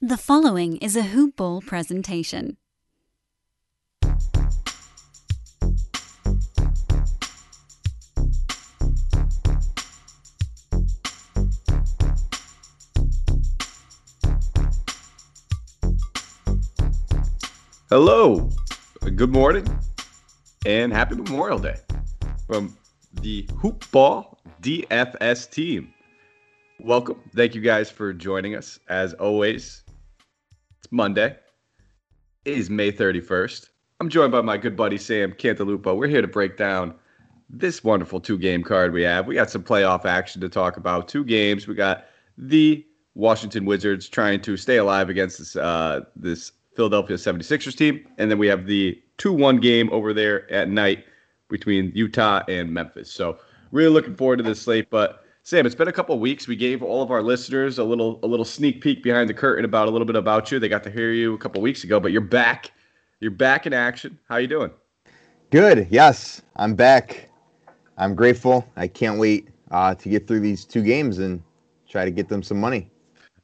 The following is a Hoop Ball presentation. Hello, good morning, and happy Memorial Day from the Hoop Ball DFS team. Welcome. Thank you guys for joining us. As always, Monday. It is May 31st. I'm joined by my good buddy Sam Cantalupo. We're here to break down this wonderful two game card we have. We got some playoff action to talk about. Two games. We got the Washington Wizards trying to stay alive against this, uh, this Philadelphia 76ers team. And then we have the 2 1 game over there at night between Utah and Memphis. So, really looking forward to this slate. But, Sam, it's been a couple weeks. We gave all of our listeners a little a little sneak peek behind the curtain about a little bit about you. They got to hear you a couple weeks ago, but you're back. You're back in action. How you doing? Good. Yes, I'm back. I'm grateful. I can't wait uh, to get through these two games and try to get them some money.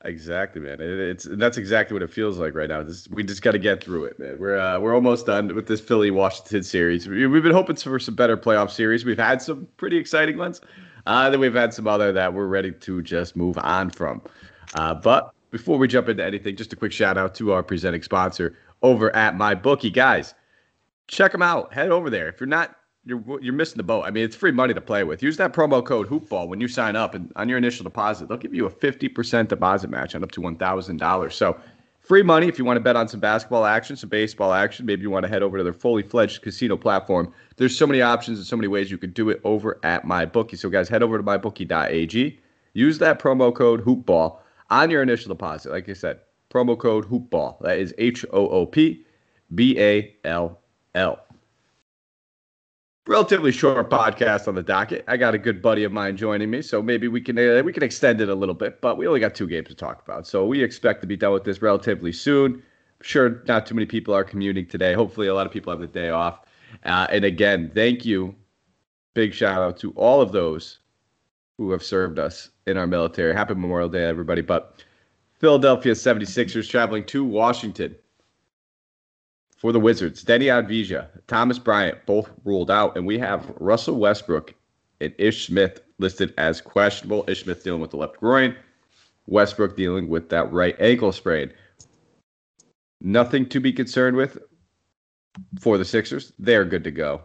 Exactly, man. It, it's that's exactly what it feels like right now. This, we just got to get through it, man. We're uh, we're almost done with this Philly Washington series. We, have been hoping for some better playoff series. We've had some pretty exciting ones. Uh, then we've had some other that we're ready to just move on from. Uh, but before we jump into anything, just a quick shout out to our presenting sponsor over at MyBookie, guys. Check them out. Head over there. If you're not you're you're missing the boat. I mean, it's free money to play with. Use that promo code Hoopball when you sign up, and on your initial deposit, they'll give you a fifty percent deposit match on up to one thousand dollars. So, free money if you want to bet on some basketball action, some baseball action. Maybe you want to head over to their fully fledged casino platform. There's so many options and so many ways you can do it over at MyBookie. So, guys, head over to mybookie.ag. Use that promo code Hoopball on your initial deposit. Like I said, promo code Hoopball. That is H O O P B A L L relatively short podcast on the docket. I got a good buddy of mine joining me, so maybe we can uh, we can extend it a little bit. But we only got two games to talk about, so we expect to be done with this relatively soon. I'm sure, not too many people are commuting today. Hopefully, a lot of people have the day off. Uh, and again, thank you. Big shout out to all of those who have served us in our military. Happy Memorial Day, everybody. But Philadelphia 76ers traveling to Washington for the Wizards, Deni Avdija, Thomas Bryant, both ruled out, and we have Russell Westbrook and Ish Smith listed as questionable. Ish Smith dealing with the left groin, Westbrook dealing with that right ankle sprain. Nothing to be concerned with for the Sixers. They're good to go.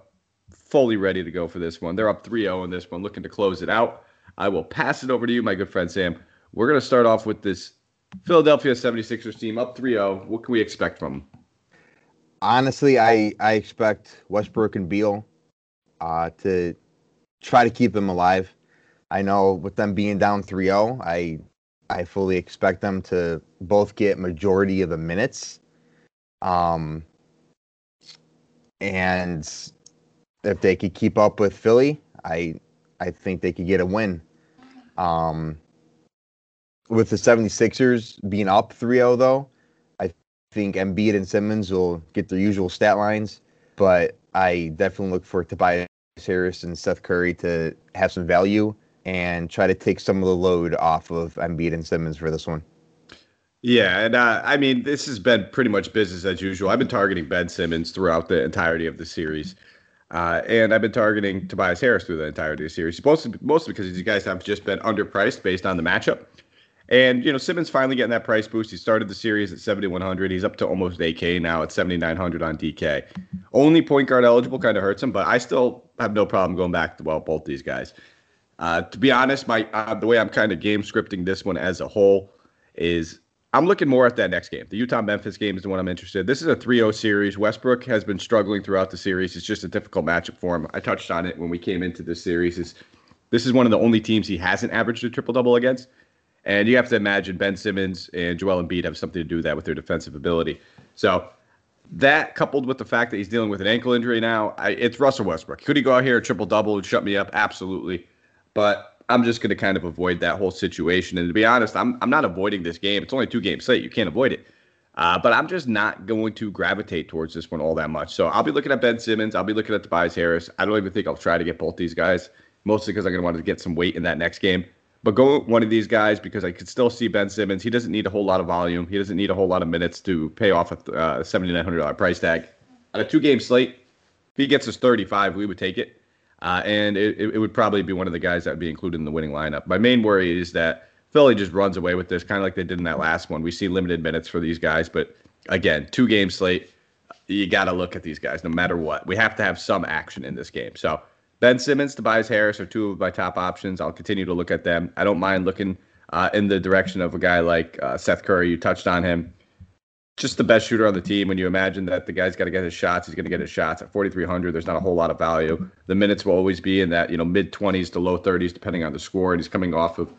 Fully ready to go for this one. They're up 3 0 in this one, looking to close it out. I will pass it over to you, my good friend Sam. We're going to start off with this Philadelphia 76ers team up 3 0. What can we expect from them? Honestly, I I expect Westbrook and Beal uh, to try to keep them alive. I know with them being down 3-0, I I fully expect them to both get majority of the minutes. Um, and if they could keep up with Philly, I I think they could get a win. Um, with the 76ers being up 3-0 though, think Embiid and Simmons will get their usual stat lines, but I definitely look for Tobias Harris and Seth Curry to have some value and try to take some of the load off of Embiid and Simmons for this one. Yeah, and uh, I mean, this has been pretty much business as usual. I've been targeting Ben Simmons throughout the entirety of the series. Uh, and I've been targeting Tobias Harris through the entirety of the series, mostly, mostly because these guys have just been underpriced based on the matchup. And you know, Simmons finally getting that price boost. He started the series at 7100. He's up to almost 8K now at 7900 on DK. Only point guard eligible kind of hurts him, but I still have no problem going back to well both these guys. Uh, to be honest, my uh, the way I'm kind of game scripting this one as a whole is I'm looking more at that next game. The Utah Memphis game is the one I'm interested. In. This is a 3-0 series. Westbrook has been struggling throughout the series. It's just a difficult matchup for him. I touched on it when we came into this series. Is this is one of the only teams he hasn't averaged a triple double against. And you have to imagine Ben Simmons and Joel Embiid have something to do with that with their defensive ability. So that coupled with the fact that he's dealing with an ankle injury now, I, it's Russell Westbrook. Could he go out here a triple double and shut me up? Absolutely. But I'm just going to kind of avoid that whole situation. And to be honest, I'm I'm not avoiding this game. It's only two game slate. You can't avoid it. Uh, but I'm just not going to gravitate towards this one all that much. So I'll be looking at Ben Simmons. I'll be looking at Tobias Harris. I don't even think I'll try to get both these guys, mostly because I'm going to want to get some weight in that next game. But go one of these guys because I could still see Ben Simmons. He doesn't need a whole lot of volume. He doesn't need a whole lot of minutes to pay off a uh, $7,900 price tag. On a two game slate, if he gets us 35, we would take it. Uh, and it, it would probably be one of the guys that would be included in the winning lineup. My main worry is that Philly just runs away with this, kind of like they did in that last one. We see limited minutes for these guys, but again, two game slate, you got to look at these guys no matter what. We have to have some action in this game. So Ben Simmons, Tobias Harris are two of my top options. I'll continue to look at them. I don't mind looking uh, in the direction of a guy like uh, Seth Curry. You touched on him. Just the best shooter on the team. When you imagine that the guy's got to get his shots, he's going to get his shots at 4,300. There's not a whole lot of value. The minutes will always be in that you know mid 20s to low 30s, depending on the score. And he's coming off of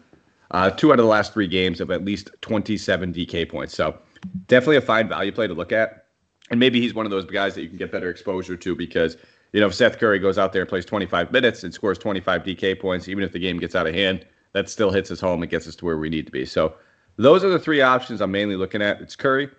uh, two out of the last three games of at least 27 DK points. So definitely a fine value play to look at. And maybe he's one of those guys that you can get better exposure to because you know, if Seth Curry goes out there and plays 25 minutes and scores 25 DK points, even if the game gets out of hand, that still hits us home and gets us to where we need to be. So those are the three options I'm mainly looking at. It's Curry,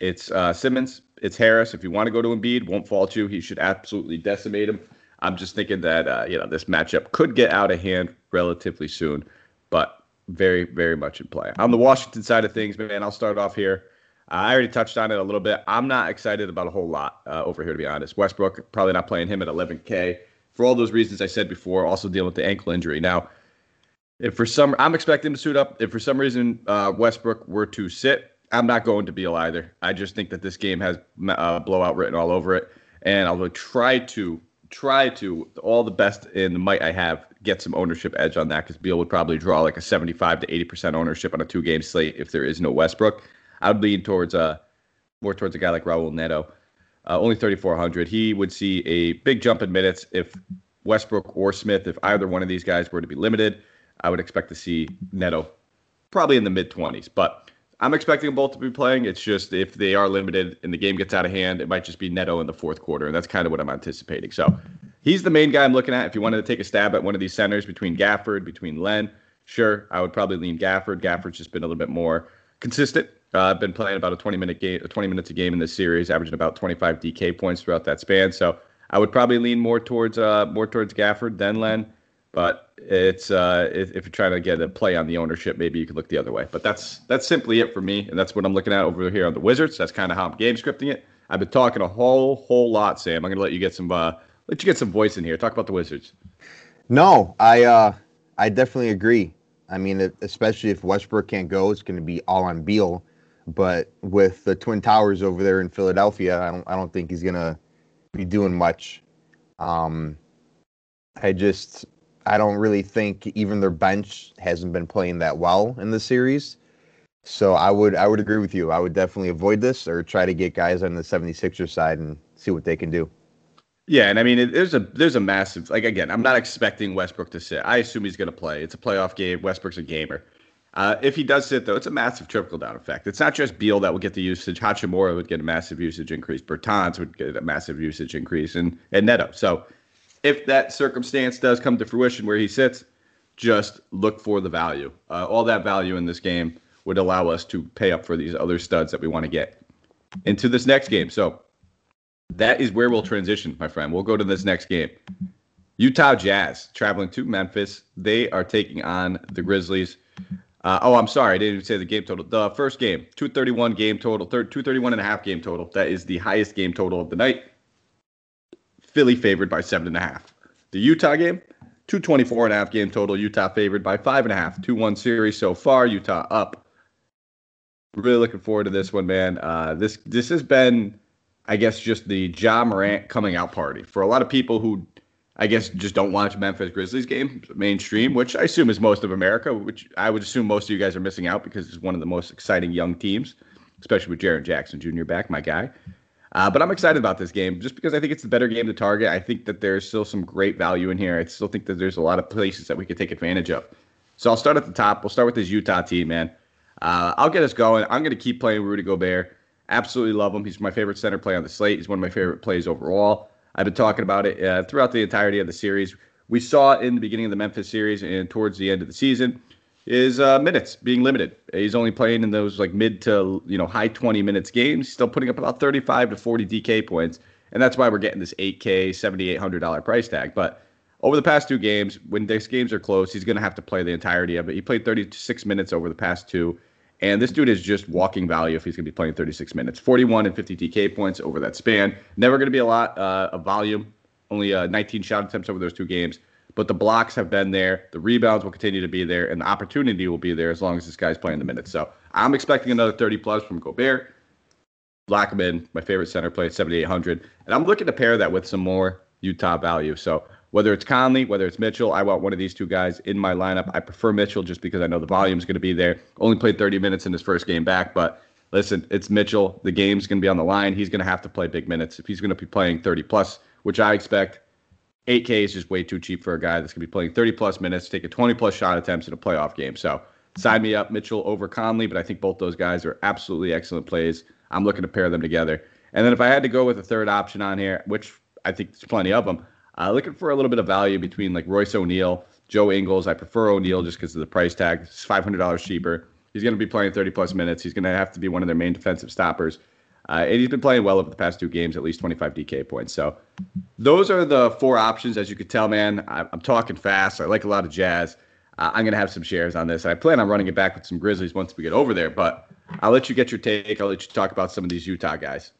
it's uh, Simmons, it's Harris. If you want to go to Embiid, won't fault you. He should absolutely decimate him. I'm just thinking that uh, you know this matchup could get out of hand relatively soon, but very, very much in play. On the Washington side of things, man, I'll start off here. I already touched on it a little bit. I'm not excited about a whole lot uh, over here, to be honest. Westbrook, probably not playing him at 11K for all those reasons I said before, also dealing with the ankle injury. Now, if for some, I'm expecting to suit up. If for some reason uh, Westbrook were to sit, I'm not going to Beal either. I just think that this game has uh, blowout written all over it, and I'll try to try to all the best in the might I have get some ownership edge on that because Beal would probably draw like a 75 to 80 percent ownership on a two game slate if there is no Westbrook. I would lean towards uh more towards a guy like Raul Neto. Uh, only 3,400. He would see a big jump in minutes if Westbrook or Smith, if either one of these guys were to be limited. I would expect to see Neto probably in the mid 20s. But I'm expecting them both to be playing. It's just if they are limited and the game gets out of hand, it might just be Neto in the fourth quarter. And that's kind of what I'm anticipating. So he's the main guy I'm looking at. If you wanted to take a stab at one of these centers between Gafford, between Len, sure, I would probably lean Gafford. Gafford's just been a little bit more consistent uh, I've been playing about a 20 minute game, 20 minutes a game in this series, averaging about 25 DK points throughout that span. So I would probably lean more towards uh, more towards Gafford than Len. But it's uh, if, if, you're trying to get a play on the ownership, maybe you could look the other way. But that's that's simply it for me, and that's what I'm looking at over here on the Wizards. That's kind of how I'm game scripting it. I've been talking a whole whole lot, Sam. I'm gonna let you get some uh, let you get some voice in here. Talk about the Wizards. No, I uh, I definitely agree. I mean, especially if Westbrook can't go, it's going to be all on Beal. But with the Twin Towers over there in Philadelphia, I don't I don't think he's gonna be doing much. Um, I just I don't really think even their bench hasn't been playing that well in the series. So I would I would agree with you. I would definitely avoid this or try to get guys on the 76er side and see what they can do. Yeah, and I mean, it, there's a there's a massive like again. I'm not expecting Westbrook to sit. I assume he's going to play. It's a playoff game. Westbrook's a gamer. Uh, if he does sit, though, it's a massive trickle down effect. It's not just Beal that will get the usage. Hachimura would get a massive usage increase. Bertans would get a massive usage increase, and, and Neto. So if that circumstance does come to fruition where he sits, just look for the value. Uh, all that value in this game would allow us to pay up for these other studs that we want to get into this next game. So that is where we'll transition, my friend. We'll go to this next game. Utah Jazz traveling to Memphis. They are taking on the Grizzlies. Uh, oh, I'm sorry. I didn't even say the game total. The first game, 231 game total, third, 231 and a half game total. That is the highest game total of the night. Philly favored by seven and a half. The Utah game, 224 and a half game total. Utah favored by five and a half. 2 1 series so far. Utah up. Really looking forward to this one, man. Uh, this this has been, I guess, just the Ja Morant coming out party for a lot of people who I guess just don't watch Memphis Grizzlies game mainstream, which I assume is most of America, which I would assume most of you guys are missing out because it's one of the most exciting young teams, especially with Jaren Jackson Jr. back, my guy. Uh, but I'm excited about this game just because I think it's the better game to target. I think that there's still some great value in here. I still think that there's a lot of places that we could take advantage of. So I'll start at the top. We'll start with this Utah team, man. Uh, I'll get us going. I'm going to keep playing Rudy Gobert. Absolutely love him. He's my favorite center play on the slate. He's one of my favorite plays overall. I've been talking about it uh, throughout the entirety of the series. We saw in the beginning of the Memphis series and towards the end of the season is uh, minutes being limited. He's only playing in those like mid to you know high 20 minutes games, still putting up about 35 to 40 DK points, and that's why we're getting this 8K, $7,800 price tag. But over the past two games, when these games are close, he's going to have to play the entirety of it. He played 36 minutes over the past two. And this dude is just walking value if he's going to be playing 36 minutes. 41 and 50 DK points over that span. Never going to be a lot uh, of volume. Only uh, 19 shot attempts over those two games. But the blocks have been there. The rebounds will continue to be there. And the opportunity will be there as long as this guy's playing the minutes. So I'm expecting another 30 plus from Gobert. Blackman. My favorite center play at 7,800. And I'm looking to pair that with some more Utah value. So whether it's Conley, whether it's Mitchell, I want one of these two guys in my lineup. I prefer Mitchell just because I know the volume is going to be there. Only played 30 minutes in his first game back, but listen, it's Mitchell. The game's going to be on the line. He's going to have to play big minutes. If he's going to be playing 30 plus, which I expect, 8K is just way too cheap for a guy that's going to be playing 30 plus minutes, taking 20 plus shot attempts in a playoff game. So sign me up, Mitchell over Conley, but I think both those guys are absolutely excellent plays. I'm looking to pair them together. And then if I had to go with a third option on here, which I think there's plenty of them, uh, looking for a little bit of value between like Royce O'Neale, Joe Ingles. I prefer O'Neale just because of the price tag. It's five hundred dollars cheaper. He's going to be playing thirty plus minutes. He's going to have to be one of their main defensive stoppers. Uh, and he's been playing well over the past two games, at least 25 DK points. So those are the four options. As you can tell, man, I, am talking fast. I like a lot of jazz. Uh, I'm going to have some shares on this. I plan on running it back with some Grizzlies once we get over there. But I'll let you get your take. I'll let you talk about some of these Utah guys.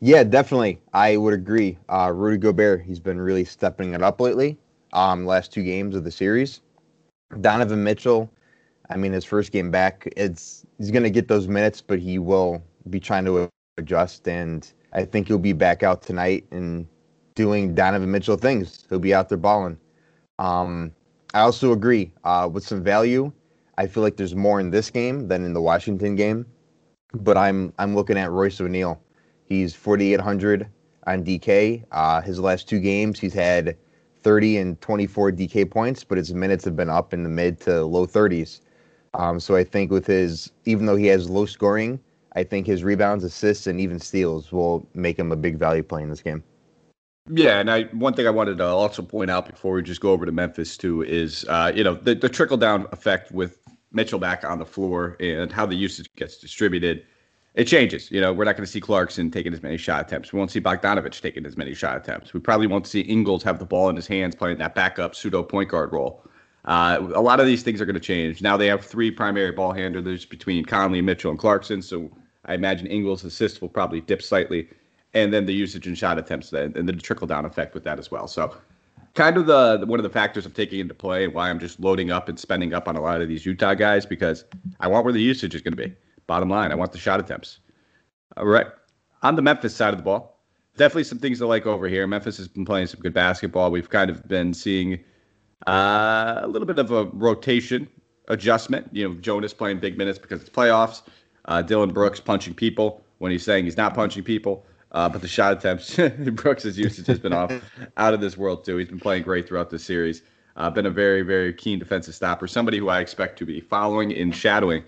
Yeah, definitely. I would agree. Uh, Rudy Gobert, he's been really stepping it up lately. Um, last two games of the series. Donovan Mitchell, I mean, his first game back, it's he's going to get those minutes, but he will be trying to adjust. And I think he'll be back out tonight and doing Donovan Mitchell things. He'll be out there balling. Um, I also agree uh, with some value. I feel like there's more in this game than in the Washington game, but I'm I'm looking at Royce O'Neale. He's 4,800 on DK. Uh, his last two games, he's had 30 and 24 DK points, but his minutes have been up in the mid to low 30s. Um, so I think with his, even though he has low scoring, I think his rebounds, assists, and even steals will make him a big value play in this game. Yeah, and I one thing I wanted to also point out before we just go over to Memphis too is uh, you know the, the trickle down effect with Mitchell back on the floor and how the usage gets distributed it changes. You know, we're not going to see Clarkson taking as many shot attempts. We won't see Bogdanovich taking as many shot attempts. We probably won't see Ingles have the ball in his hands playing that backup pseudo point guard role. Uh, a lot of these things are going to change. Now they have three primary ball handlers between Conley, Mitchell, and Clarkson. So I imagine Ingles' assist will probably dip slightly, and then the usage and shot attempts, and the trickle down effect with that as well. So kind of the one of the factors I'm taking into play and why I'm just loading up and spending up on a lot of these Utah guys because I want where the usage is going to be. Bottom line, I want the shot attempts. All right. On the Memphis side of the ball, definitely some things to like over here. Memphis has been playing some good basketball. We've kind of been seeing uh, a little bit of a rotation adjustment. You know, Jonas playing big minutes because it's playoffs. Uh, Dillon Brooks punching people when he's saying he's not punching people. Uh, but the shot attempts, Brooks' usage has been off out of this world too. He's been playing great throughout the series. Uh, been a very, very keen defensive stopper. Somebody who I expect to be following and shadowing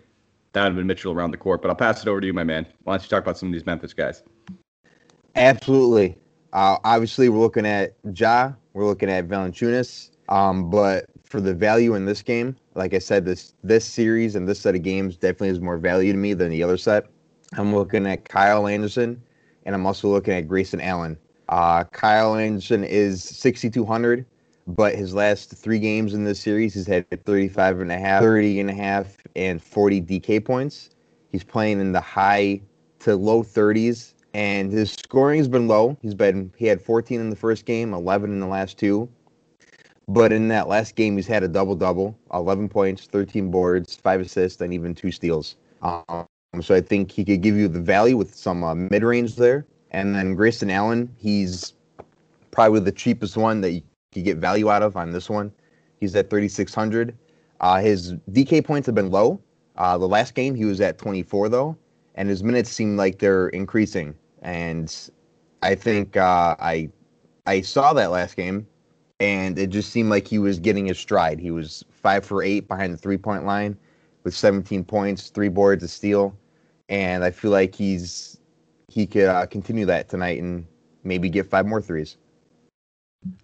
Donovan Mitchell around the court. But I'll pass it over to you, my man. Why don't you talk about some of these Memphis guys? Absolutely. Uh, obviously, we're looking at Ja. We're looking at Valanciunas. Um, but for the value in this game, like I said, this this series and this set of games definitely has more value to me than the other set. I'm looking at Kyle Anderson, and I'm also looking at Grayson Allen. Uh, Kyle Anderson is 6,200 but his last three games in this series, he's had 35 and a half, 30 and a half, and 40 DK points. He's playing in the high to low 30s, and his scoring has been low. He's been he had 14 in the first game, 11 in the last two. But in that last game, he's had a double double, 11 points, 13 boards, five assists, and even two steals. Um, so I think he could give you the value with some uh, mid range there. And then Grayson Allen, he's probably the cheapest one that you could get value out of on this one. He's at 3,600. Uh, his DK points have been low. Uh, the last game he was at 24 though, and his minutes seem like they're increasing. And I think uh, I I saw that last game, and it just seemed like he was getting his stride. He was five for eight behind the three point line, with 17 points, three boards, a steal, and I feel like he's he could uh, continue that tonight and maybe get five more threes.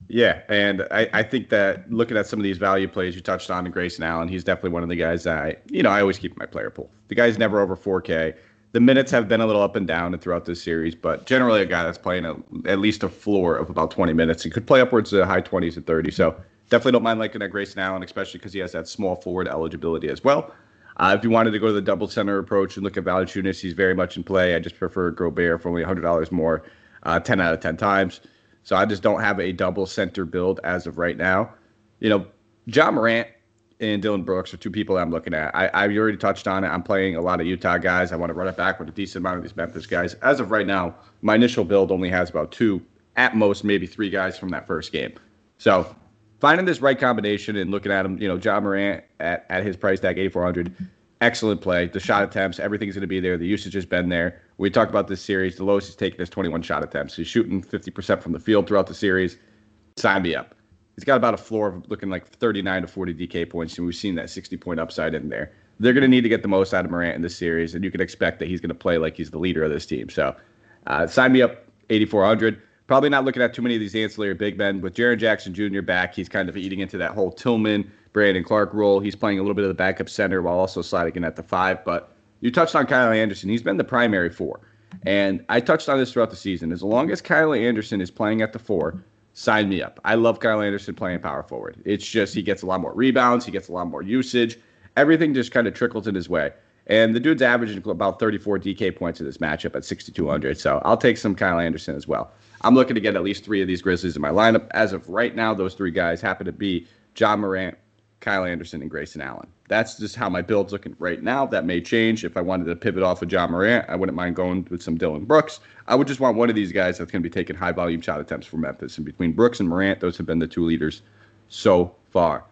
Yeah, and I, I think that looking at some of these value plays you touched on in Grayson Allen, he's definitely one of the guys that I, you know, I always keep in my player pool. The guy's never over 4K. The minutes have been a little up and down throughout this series, but generally a guy that's playing a, at least a floor of about 20 minutes. He could play upwards to high 20s and 30. So definitely don't mind liking that Grayson Allen, especially because he has that small forward eligibility as well. Uh, if you wanted to go to the double center approach and look at Valanciunas, he's very much in play. I just prefer Gobert for only $100 more, uh, 10 out of 10 times. So I just don't have a double center build as of right now. You know, Ja Morant and Dillon Brooks are two people I'm looking at. I, I already touched on it. I'm playing a lot of Utah guys. I want to run it back with a decent amount of these Memphis guys. As of right now, my initial build only has about two, at most maybe three guys from that first game. So finding this right combination and looking at him, you know, Ja Morant at, at his price tag, 8,400, excellent play. The shot attempts, everything's going to be there. The usage has been there. We talked about this series. The lowest he's taken is 21 shot attempts. He's shooting 50% from the field throughout the series. Sign me up he's got about a floor of looking like 39 to 40 DK points, and we've seen that 60 point upside in there. They're going to need to get the most out of Morant in this series, and you can expect that he's going to play like he's the leader of this team. So, uh, sign me up 8,400. Probably not looking at too many of these ancillary big men. With Jaren Jackson Jr. back, he's kind of eating into that whole Tillman, Brandon Clarke role. He's playing a little bit of the backup center while also sliding in at the five. But you touched on Kyle Anderson. He's been the primary four. And I touched on this throughout the season. As long as Kyle Anderson is playing at the four, sign me up. I love Kyle Anderson playing power forward. It's just he gets a lot more rebounds, he gets a lot more usage. Everything just kind of trickles in his way. And the dude's averaging about 34 DK points in this matchup at 6,200. So I'll take some Kyle Anderson as well. I'm looking to get at least three of these Grizzlies in my lineup. As of right now, those three guys happen to be Ja Morant, Kyle Anderson, and Grayson Allen. That's just how my build's looking right now. That may change. If I wanted to pivot off of Ja Morant, I wouldn't mind going with some Dillon Brooks. I would just want one of these guys that's going to be taking high volume shot attempts for Memphis. And between Brooks and Morant, those have been the two leaders so far.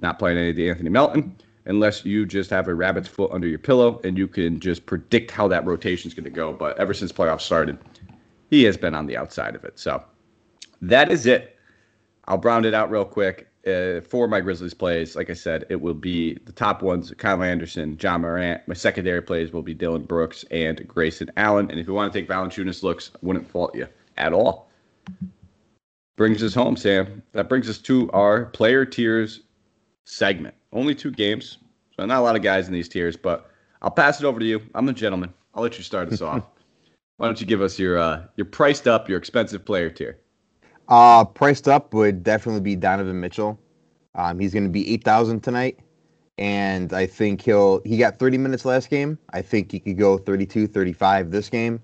Not playing any of the Anthony Melton unless you just have a rabbit's foot under your pillow and you can just predict how that rotation is going to go. But ever since playoffs started, he has been on the outside of it. So that is it. I'll round it out real quick uh, for my Grizzlies plays, like I said, it will be the top ones: Kyle Anderson, Ja Morant. My secondary plays will be Dillon Brooks and Grayson Allen. And if you want to take Valanciunas looks, I wouldn't fault you at all. Brings us home, Sam. That brings us to our player tiers segment. Only two games, so not a lot of guys in these tiers. But I'll pass it over to you. I'm the gentleman. I'll let you start us off. Why don't you give us your uh, your priced up, your expensive player tier? Uh, priced up would definitely be Donovan Mitchell. Um, he's going to be eight thousand tonight, and I think he'll he got 30 minutes last game. I think he could go 32, 35 this game.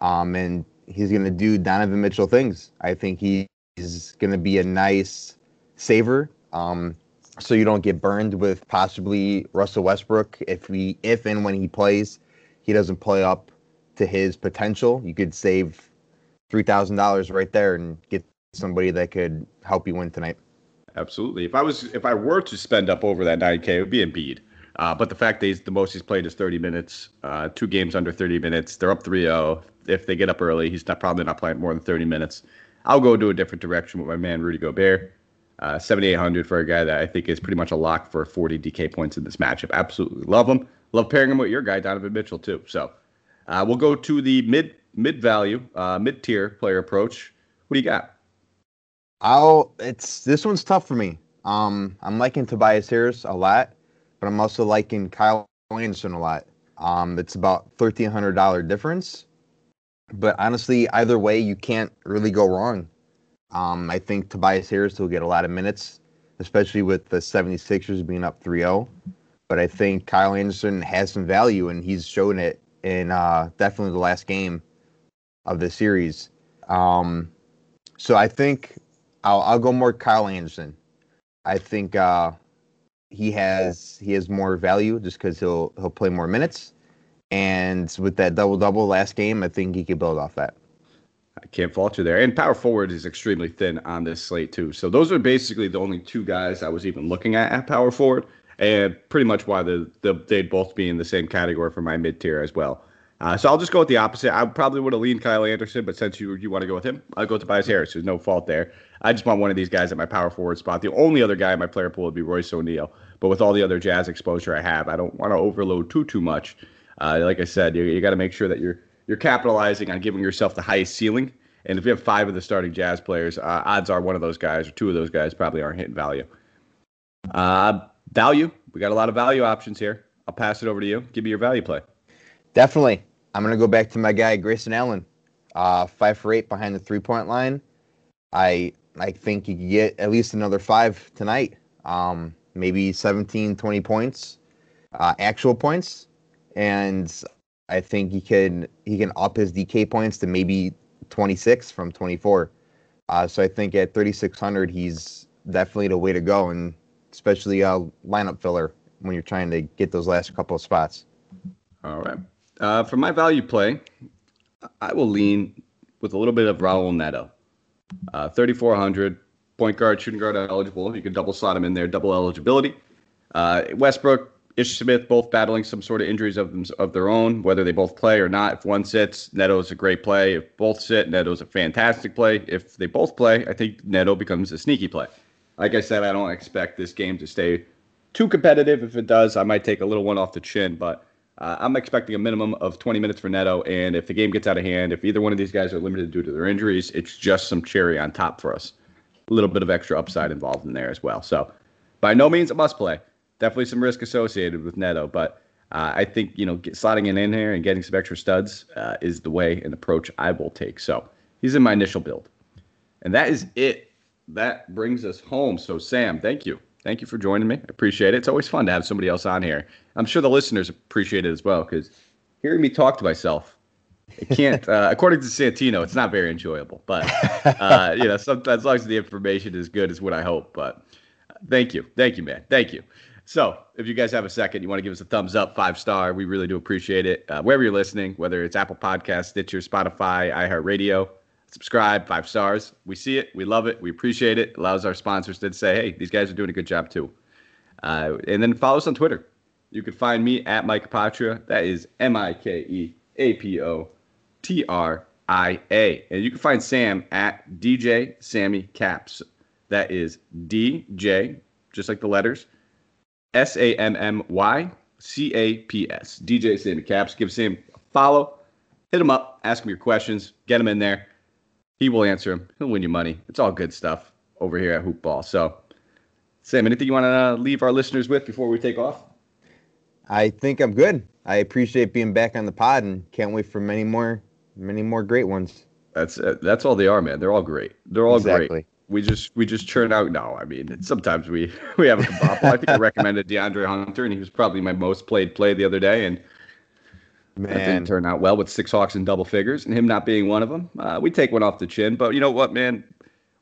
Um, and he's going to do Donovan Mitchell things. I think he's going to be a nice saver. Um, so you don't get burned with possibly Russell Westbrook if we if and when he plays, he doesn't play up to his potential. You could save three thousand dollars right there and get somebody that could help you win tonight. Absolutely. If I was, if I were to spend up over that 9K, it would be Embiid. Uh, but the fact that he's the most he's played is 30 minutes, uh, two games under 30 minutes. They're up 3-0. If they get up early, he's not probably not playing more than 30 minutes. I'll go to a different direction with my man Rudy Gobert. Uh, 7,800 for a guy that I think is pretty much a lock for 40 DK points in this matchup. Absolutely love him. Love pairing him with your guy Donovan Mitchell too. So uh, we'll go to the mid mid value, uh, mid tier player approach. What do you got? I'll. It's this one's tough for me. Um, I'm liking Tobias Harris a lot, but I'm also liking Kyle Anderson a lot. Um, it's about thirteen hundred dollar difference, but honestly, either way, you can't really go wrong. Um, I think Tobias Harris will get a lot of minutes, especially with the 76ers being up 3-0. But I think Kyle Anderson has some value, and he's shown it in uh, definitely the last game of the series. Um, so I think I'll I'll go more Kyle Anderson. I think uh, he has he has more value just because he'll he'll play more minutes, and with that double double last game, I think he could build off that. I can't fault you there. And power forward is extremely thin on this slate too. So those are basically the only two guys I was even looking at at power forward, and pretty much why the, the they'd both be in the same category for my mid tier as well. Uh, so I'll just go with the opposite. I probably would have leaned Kyle Anderson, but since you you want to go with him, I'll go Tobias Harris. There's no fault there. I just want one of these guys at my power forward spot. The only other guy in my player pool would be Royce O'Neale. But with all the other Jazz exposure I have, I don't want to overload too too much. Uh, like I said, you, you got to make sure that you're you're capitalizing on giving yourself the highest ceiling. And if you have five of the starting Jazz players, uh, odds are one of those guys or two of those guys probably aren't hitting value. Uh, value, we got a lot of value options here. I'll pass it over to you. Give me your value play. Definitely. I'm going to go back to my guy, Grayson Allen. Uh, five for eight behind the three point line. I I think he could get at least another five tonight. Um, maybe 17, 20 points, uh, actual points. And I think he can he can up his DK points to maybe 26 from 24. Uh, so I think at 3600 he's definitely the way to go, and especially a lineup filler when you're trying to get those last couple of spots. All right. Uh, for my value play, I will lean with a little bit of Raul Neto. Uh, 3,400, point guard, shooting guard eligible. You can double slot him in there, double eligibility. Uh, Westbrook, Ish Smith, both battling some sort of injuries of them, of their own, whether they both play or not. If one sits, Neto's a great play. If both sit, Neto's a fantastic play. If they both play, I think Neto becomes a sneaky play. Like I said, I don't expect this game to stay too competitive. If it does, I might take a little one off the chin, but uh, I'm expecting a minimum of 20 minutes for Neto. And if the game gets out of hand, if either one of these guys are limited due to their injuries, it's just some cherry on top for us. A little bit of extra upside involved in there as well. So, by no means a must play. Definitely some risk associated with Neto, but uh, I think you know get, slotting it in here and getting some extra studs uh, is the way and approach I will take. So he's in my initial build, and that is it. That brings us home. So Sam, thank you. Thank you for joining me. I appreciate it. It's always fun to have somebody else on here. I'm sure the listeners appreciate it as well because hearing me talk to myself, it can't. Uh, according to Santino, it's not very enjoyable. But uh, you know, sometimes as long as the information is good, is what I hope. But uh, thank you, thank you, man, thank you. So, if you guys have a second, you want to give us a thumbs up, five star, we really do appreciate it. Uh, wherever you're listening, whether it's Apple Podcast, Stitcher, Spotify, iHeartRadio, subscribe, five stars. We see it, we love it, we appreciate it. Allows our sponsors to say, hey, these guys are doing a good job too. Uh, and then follow us on Twitter. You can find me at Mike Apotria. That is M I K E A P O T R I A. And you can find Sam at DJ Sammy Caps. That is DJ, just like the letters, S A M M Y C A P S. DJ Sammy Caps. Give Sam a follow. Hit him up. Ask him your questions. Get him in there. He will answer him. He'll win you money. It's all good stuff over here at Hoopball. So, Sam, anything you want to uh, leave our listeners with before we take off? I think I'm good. I appreciate being back on the pod and can't wait for many more, many more great ones. That's uh, that's all they are, man. They're all great. They're all exactly. great. We just we just churn out. No, I mean sometimes we we have a kabobble. I think I recommended DeAndre Hunter, and he was probably my most played play the other day, and Man. that didn't turn out well with six Hawks and double figures, and him not being one of them. Uh, we take one off the chin, but you know what, man?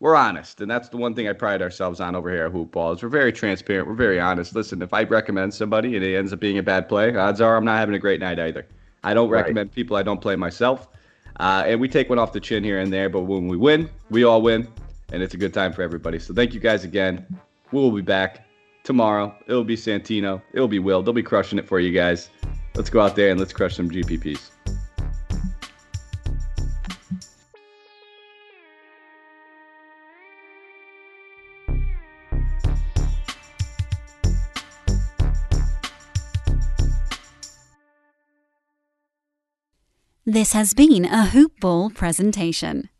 we're honest, and that's the one thing I pride ourselves on over here at Hoopball is we're very transparent. We're very honest. Listen, if I recommend somebody and it ends up being a bad play, odds are I'm not having a great night either. I don't right. recommend people I don't play myself, uh, and we take one off the chin here and there. But when we win, we all win, and it's a good time for everybody. So thank you guys again. We will be back tomorrow. It'll be Santino. It'll be Will. They'll be crushing it for you guys. Let's go out there and let's crush some GPPs. This has been a Hoop Ball presentation.